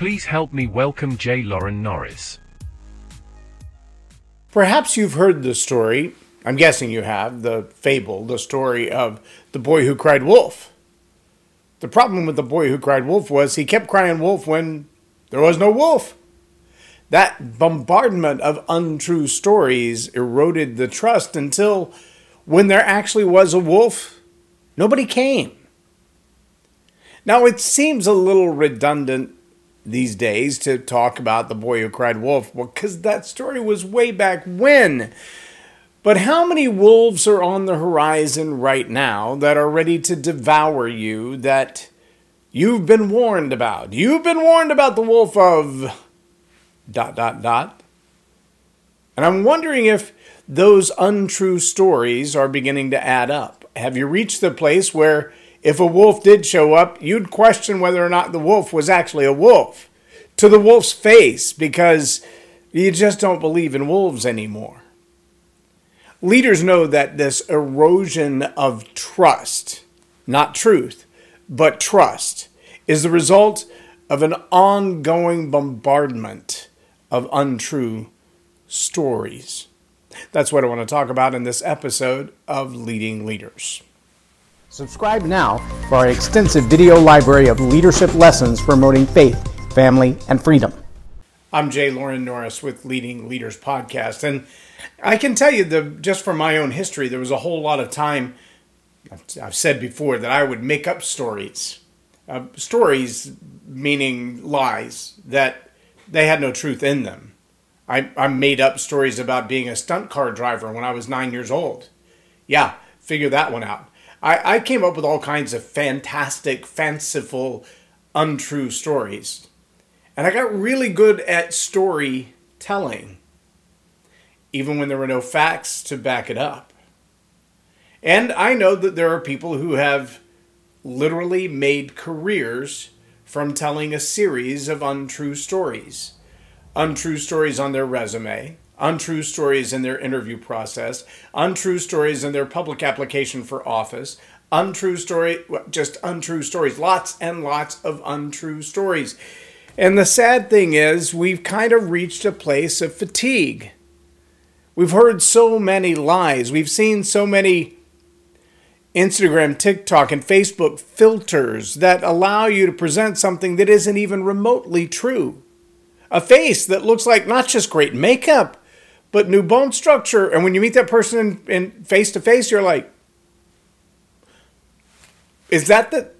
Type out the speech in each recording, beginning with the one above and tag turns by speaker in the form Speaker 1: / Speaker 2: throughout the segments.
Speaker 1: Please help me welcome J. Loren Norris.
Speaker 2: Perhaps you've heard the story, I'm guessing you have, the fable, the story of the boy who cried wolf. The problem with the boy who cried wolf was he kept crying wolf when there was no wolf. That bombardment of untrue stories eroded the trust until when there actually was a wolf, nobody came. Now, it seems a little redundant these days to talk about the boy who cried wolf because that story was way back when. But how many wolves are on the horizon right now that are ready to devour you that you've been warned about? You've been warned about the wolf of dot dot dot. And I'm wondering if those untrue stories are beginning to add up. Have you reached the place where if a wolf did show up, you'd question whether or not the wolf was actually a wolf to the wolf's face because you just don't believe in wolves anymore. Leaders know that this erosion of trust, not truth, but trust, is the result of an ongoing bombardment of untrue stories. That's what I want to talk about in this episode of Leading Leaders.
Speaker 3: Subscribe now for our extensive video library of leadership lessons promoting faith, family, and freedom.
Speaker 2: I'm Jay Loren Norris with Leading Leaders Podcast, and I can tell you the, just from my own history, there was a whole lot of time. I've said before that I would make up stories, uh, stories meaning lies that they had no truth in them. I, I made up stories about being a stunt car driver when I was nine years old. Yeah, figure that one out. I, I came up with all kinds of fantastic, fanciful, untrue stories. And I got really good at storytelling, even when there were no facts to back it up. And I know that there are people who have literally made careers from telling a series of untrue stories. Untrue stories on their resume, untrue stories in their interview process, untrue stories in their public application for office, untrue story, just untrue stories, lots and lots of untrue stories. And the sad thing is, we've kind of reached a place of fatigue. We've heard so many lies. We've seen so many Instagram, TikTok, and Facebook filters that allow you to present something that isn't even remotely true. A face that looks like not just great makeup, but new bone structure. And when you meet that person in face to face, you're like, is that the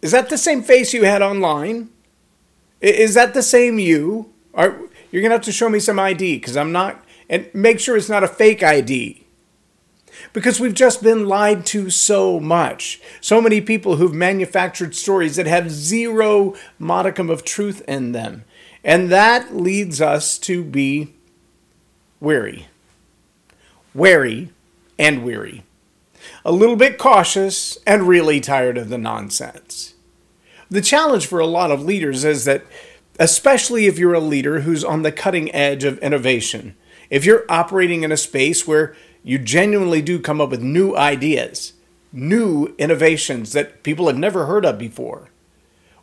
Speaker 2: is that the same face you had online? Is that the same you? Are, you're gonna have to show me some ID because I'm not, and make sure it's not a fake ID. Because we've just been lied to so much. So many people who've manufactured stories that have zero modicum of truth in them. And that leads us to be weary. Wary and weary. A little bit cautious and really tired of the nonsense. The challenge for a lot of leaders is that, especially if you're a leader who's on the cutting edge of innovation, if you're operating in a space where you genuinely do come up with new ideas, new innovations that people have never heard of before.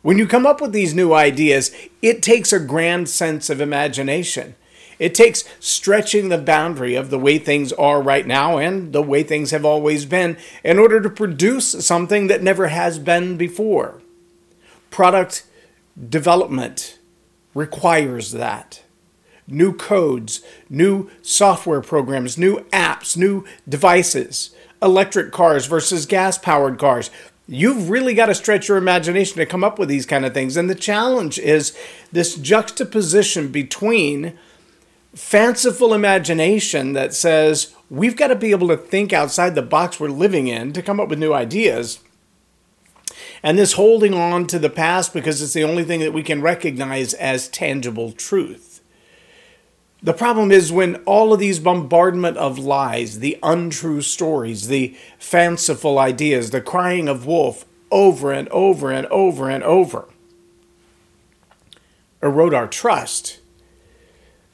Speaker 2: When you come up with these new ideas, it takes a grand sense of imagination. It takes stretching the boundary of the way things are right now and the way things have always been in order to produce something that never has been before product development requires that. New codes, new software programs, new apps, new devices, electric cars versus gas powered cars. You've really got to stretch your imagination to come up with these kind of things. And the challenge is this juxtaposition between fanciful imagination that says we've got to be able to think outside the box we're living in to come up with new ideas and this holding on to the past because it's the only thing that we can recognize as tangible truth. The problem is when all of these bombardment of lies, the untrue stories, the fanciful ideas, the crying of wolf over and over and over and over erode our trust,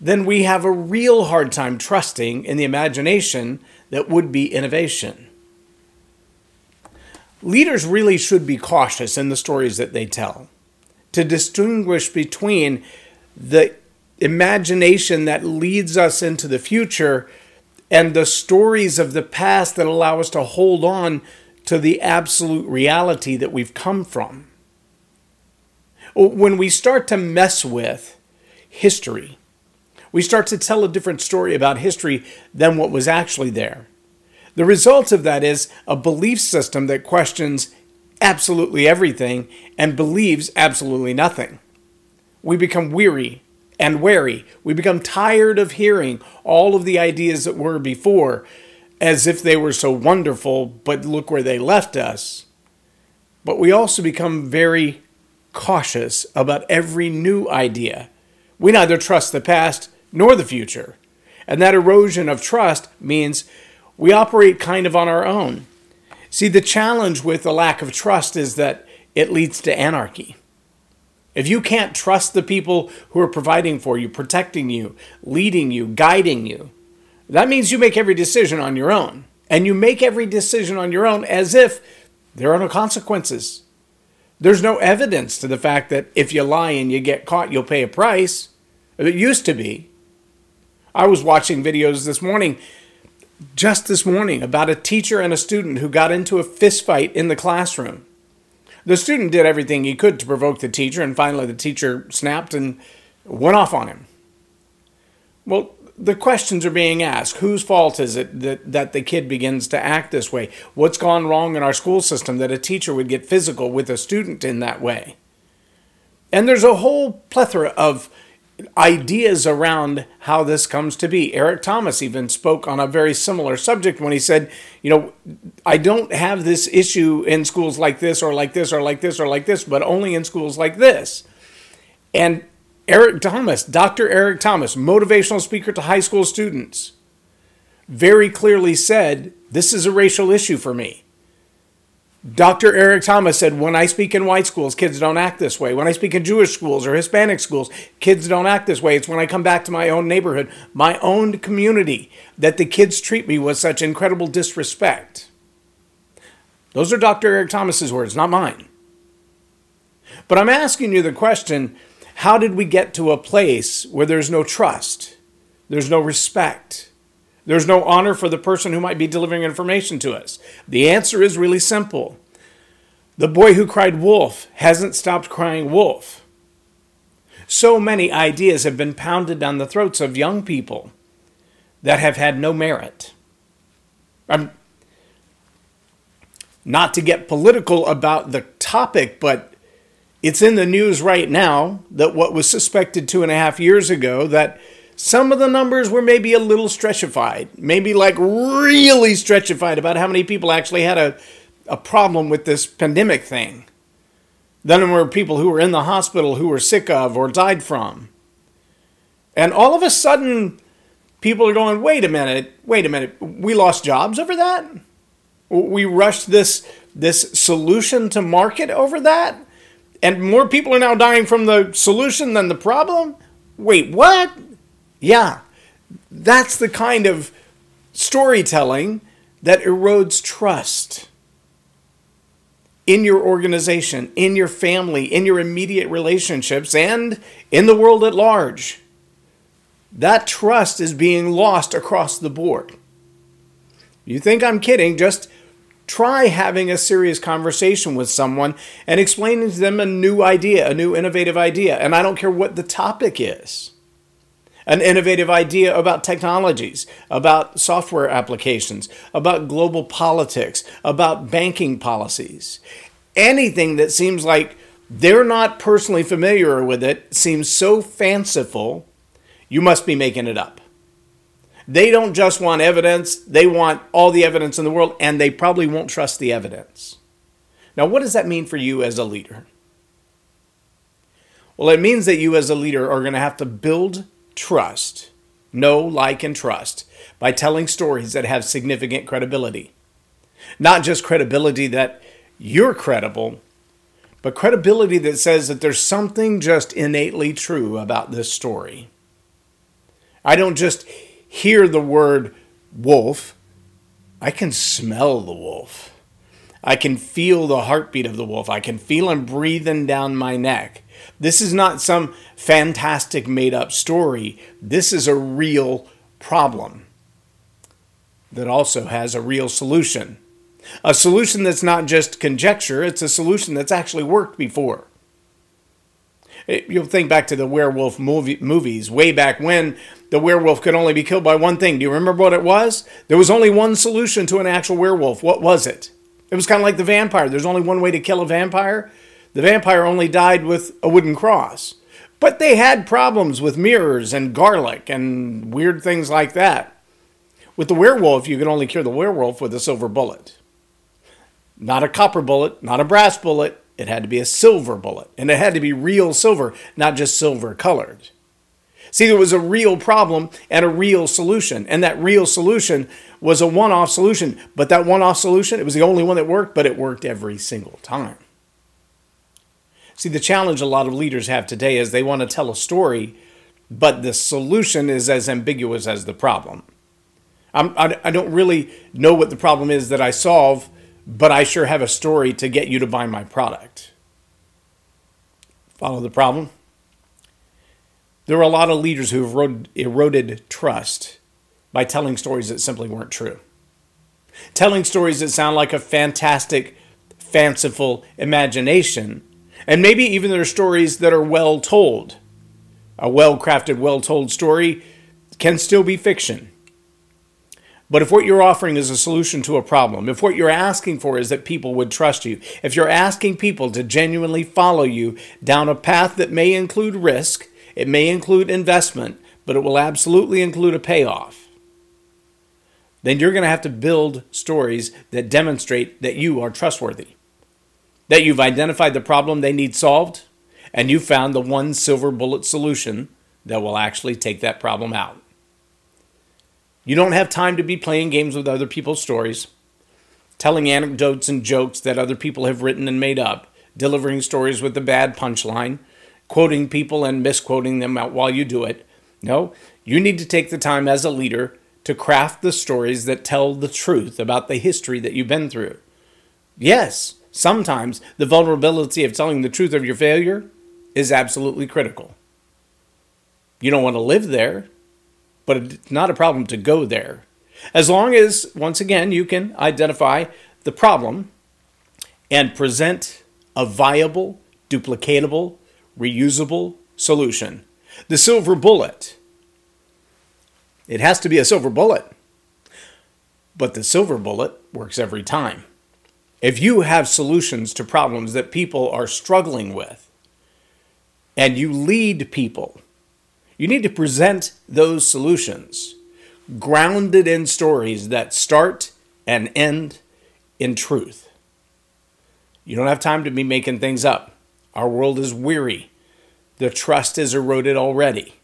Speaker 2: then we have a real hard time trusting in the imagination that would be innovation leaders really should be cautious in the stories that they tell. to distinguish between the imagination that leads us into the future and the stories of the past that allow us to hold on to the absolute reality that we've come from. When we start to mess with history, we start to tell a different story about history than what was actually there. The result of that is a belief system that questions absolutely everything and believes absolutely nothing. We become weary and wary. We become tired of hearing all of the ideas that were before as if they were so wonderful, but look where they left us. But we also become very cautious about every new idea. We neither trust the past nor the future. And that erosion of trust means we operate kind of on our own. See, the challenge with the lack of trust is that it leads to anarchy. If you can't trust the people who are providing for you, protecting you, leading you, guiding you, that means you make every decision on your own. And you make every decision on your own as if there are no consequences. There's no evidence to the fact that if you lie and you get caught, you'll pay a price. It used to be. I was watching videos this morning just this morning about a teacher and a student who got into a fistfight in the classroom. The student did everything he could to provoke the teacher, and finally the teacher snapped and went off on him. Well, the questions are being asked. Whose fault is it that, that the kid begins to act this way? What's gone wrong in our school system that a teacher would get physical with a student in that way? And there's a whole plethora of ideas around how this comes to be. Eric Thomas even spoke on a very similar subject when he said, you know, I don't have this issue in schools like this or like this or like this or like this, but only in schools like this. And Eric Thomas, Dr. Eric Thomas, motivational speaker to high school students, very clearly said, this is a racial issue for me. Dr. Eric Thomas said, When I speak in white schools, kids don't act this way. When I speak in Jewish schools or Hispanic schools, kids don't act this way. It's when I come back to my own neighborhood, my own community, that the kids treat me with such incredible disrespect. Those are Dr. Eric Thomas's words, not mine. But I'm asking you the question how did we get to a place where there's no trust, there's no respect, there's no honor for the person who might be delivering information to us. The answer is really simple. The boy who cried wolf hasn't stopped crying wolf. So many ideas have been pounded down the throats of young people that have had no merit. I'm not to get political about the topic, but it's in the news right now that what was suspected two and a half years ago that some of the numbers were maybe a little stretchified, maybe like really stretchified about how many people actually had a, a problem with this pandemic thing. Then there were people who were in the hospital who were sick of or died from. And all of a sudden, people are going, wait a minute, wait a minute, we lost jobs over that? We rushed this, this solution to market over that? And more people are now dying from the solution than the problem? Wait, what? Yeah, that's the kind of storytelling that erodes trust in your organization, in your family, in your immediate relationships, and in the world at large. That trust is being lost across the board. You think I'm kidding? Just try having a serious conversation with someone and explaining to them a new idea, a new innovative idea. And I don't care what the topic is an innovative idea about technologies, about software applications, about global politics, about banking policies. Anything that seems like they're not personally familiar with it seems so fanciful, you must be making it up. They don't just want evidence, they want all the evidence in the world, and they probably won't trust the evidence. Now, what does that mean for you as a leader? Well, it means that you as a leader are going to have to build trust, know, like, and trust by telling stories that have significant credibility. Not just credibility that you're credible, but credibility that says that there's something just innately true about this story. I don't just hear the word wolf, I can smell the wolf. I can feel the heartbeat of the wolf. I can feel him breathing down my neck. This is not some fantastic made up story. This is a real problem that also has a real solution. A solution that's not just conjecture, it's a solution that's actually worked before. It, you'll think back to the werewolf movie, movies way back when the werewolf could only be killed by one thing. Do you remember what it was? There was only one solution to an actual werewolf. What was it? It was kind of like the vampire. There's only one way to kill a vampire. The vampire only died with a wooden cross. But they had problems with mirrors and garlic and weird things like that. With the werewolf, you could only cure the werewolf with a silver bullet. Not a copper bullet, not a brass bullet. It had to be a silver bullet. And it had to be real silver, not just silver colored. See, there was a real problem and a real solution. And that real solution was a one off solution. But that one off solution, it was the only one that worked, but it worked every single time. See, the challenge a lot of leaders have today is they want to tell a story, but the solution is as ambiguous as the problem. I'm, I, I don't really know what the problem is that I solve, but I sure have a story to get you to buy my product. Follow the problem? There are a lot of leaders who have eroded, eroded trust by telling stories that simply weren't true. Telling stories that sound like a fantastic, fanciful imagination, and maybe even there are stories that are well told. A well crafted, well told story can still be fiction. But if what you're offering is a solution to a problem, if what you're asking for is that people would trust you, if you're asking people to genuinely follow you down a path that may include risk, it may include investment, but it will absolutely include a payoff, then you're going to have to build stories that demonstrate that you are trustworthy, that you've identified the problem they need solved, and you found the one silver bullet solution that will actually take that problem out. You don't have time to be playing games with other people's stories, telling anecdotes and jokes that other people have written and made up, delivering stories with a bad punchline, quoting people and misquoting them out while you do it. No, you need to take the time as a leader to craft the stories that tell the truth about the history that you've been through. Yes, sometimes the vulnerability of telling the truth of your failure is absolutely critical. You don't want to live there, but it's not a problem to go there. As long as, once again, you can identify the problem and present a viable, duplicatable, reusable solution. The silver bullet. It has to be a silver bullet. But the silver bullet works every time. If you have solutions to problems that people are struggling with, and you lead people you need to present those solutions grounded in stories that start and end in truth. You don't have time to be making things up. Our world is weary. The trust is eroded already.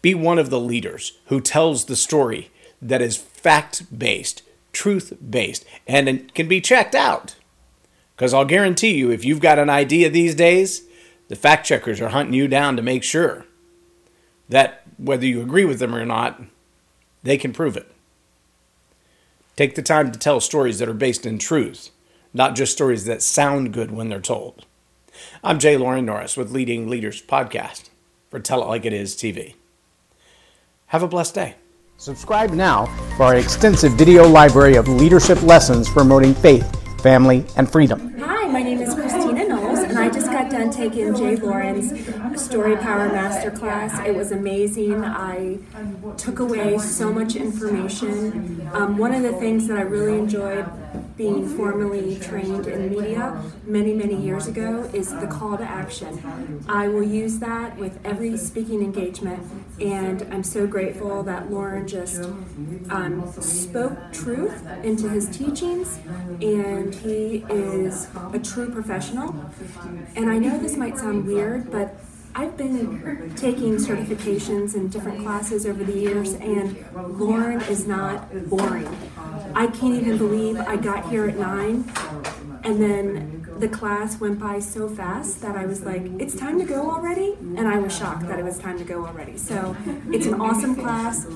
Speaker 2: Be one of the leaders who tells the story that is fact based, truth based, and it can be checked out. Because I'll guarantee you, if you've got an idea these days, the fact checkers are hunting you down to make sure that whether you agree with them or not, they can prove it. Take the time to tell stories that are based in truth, not just stories that sound good when they're told. I'm J. Loren Norris with Leading Leaders Podcast for Tell It Like It Is TV. Have a blessed day.
Speaker 3: Subscribe now for our extensive video library of leadership lessons promoting faith, family, and freedom.
Speaker 4: Hi, my name is Got Jay Loren's StoryPower Masterclass. It was amazing. I took away so much information. Um, one of the things that I really enjoyed being formally trained in media many, many years ago is the call to action. I will use that with every speaking engagement, and I'm so grateful that Loren just um, spoke truth into his teachings, and he is a true professional. And I know this might sound weird, but I've been taking certifications and different classes over the years, and Loren is not boring. I can't even believe I got here at nine, and then the class went by so fast that I was like, it's time to go already? And I was shocked that it was time to go already. So it's an awesome class.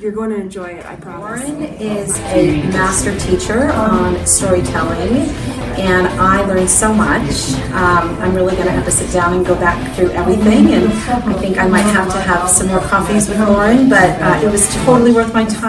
Speaker 4: You're going to enjoy it, I promise.
Speaker 5: Loren is a master teacher on storytelling, and I learned so much. Um, I'm really going to have to sit down and go back through everything, and I think I might have to have some more coffees with Loren, but uh, it was totally worth my time.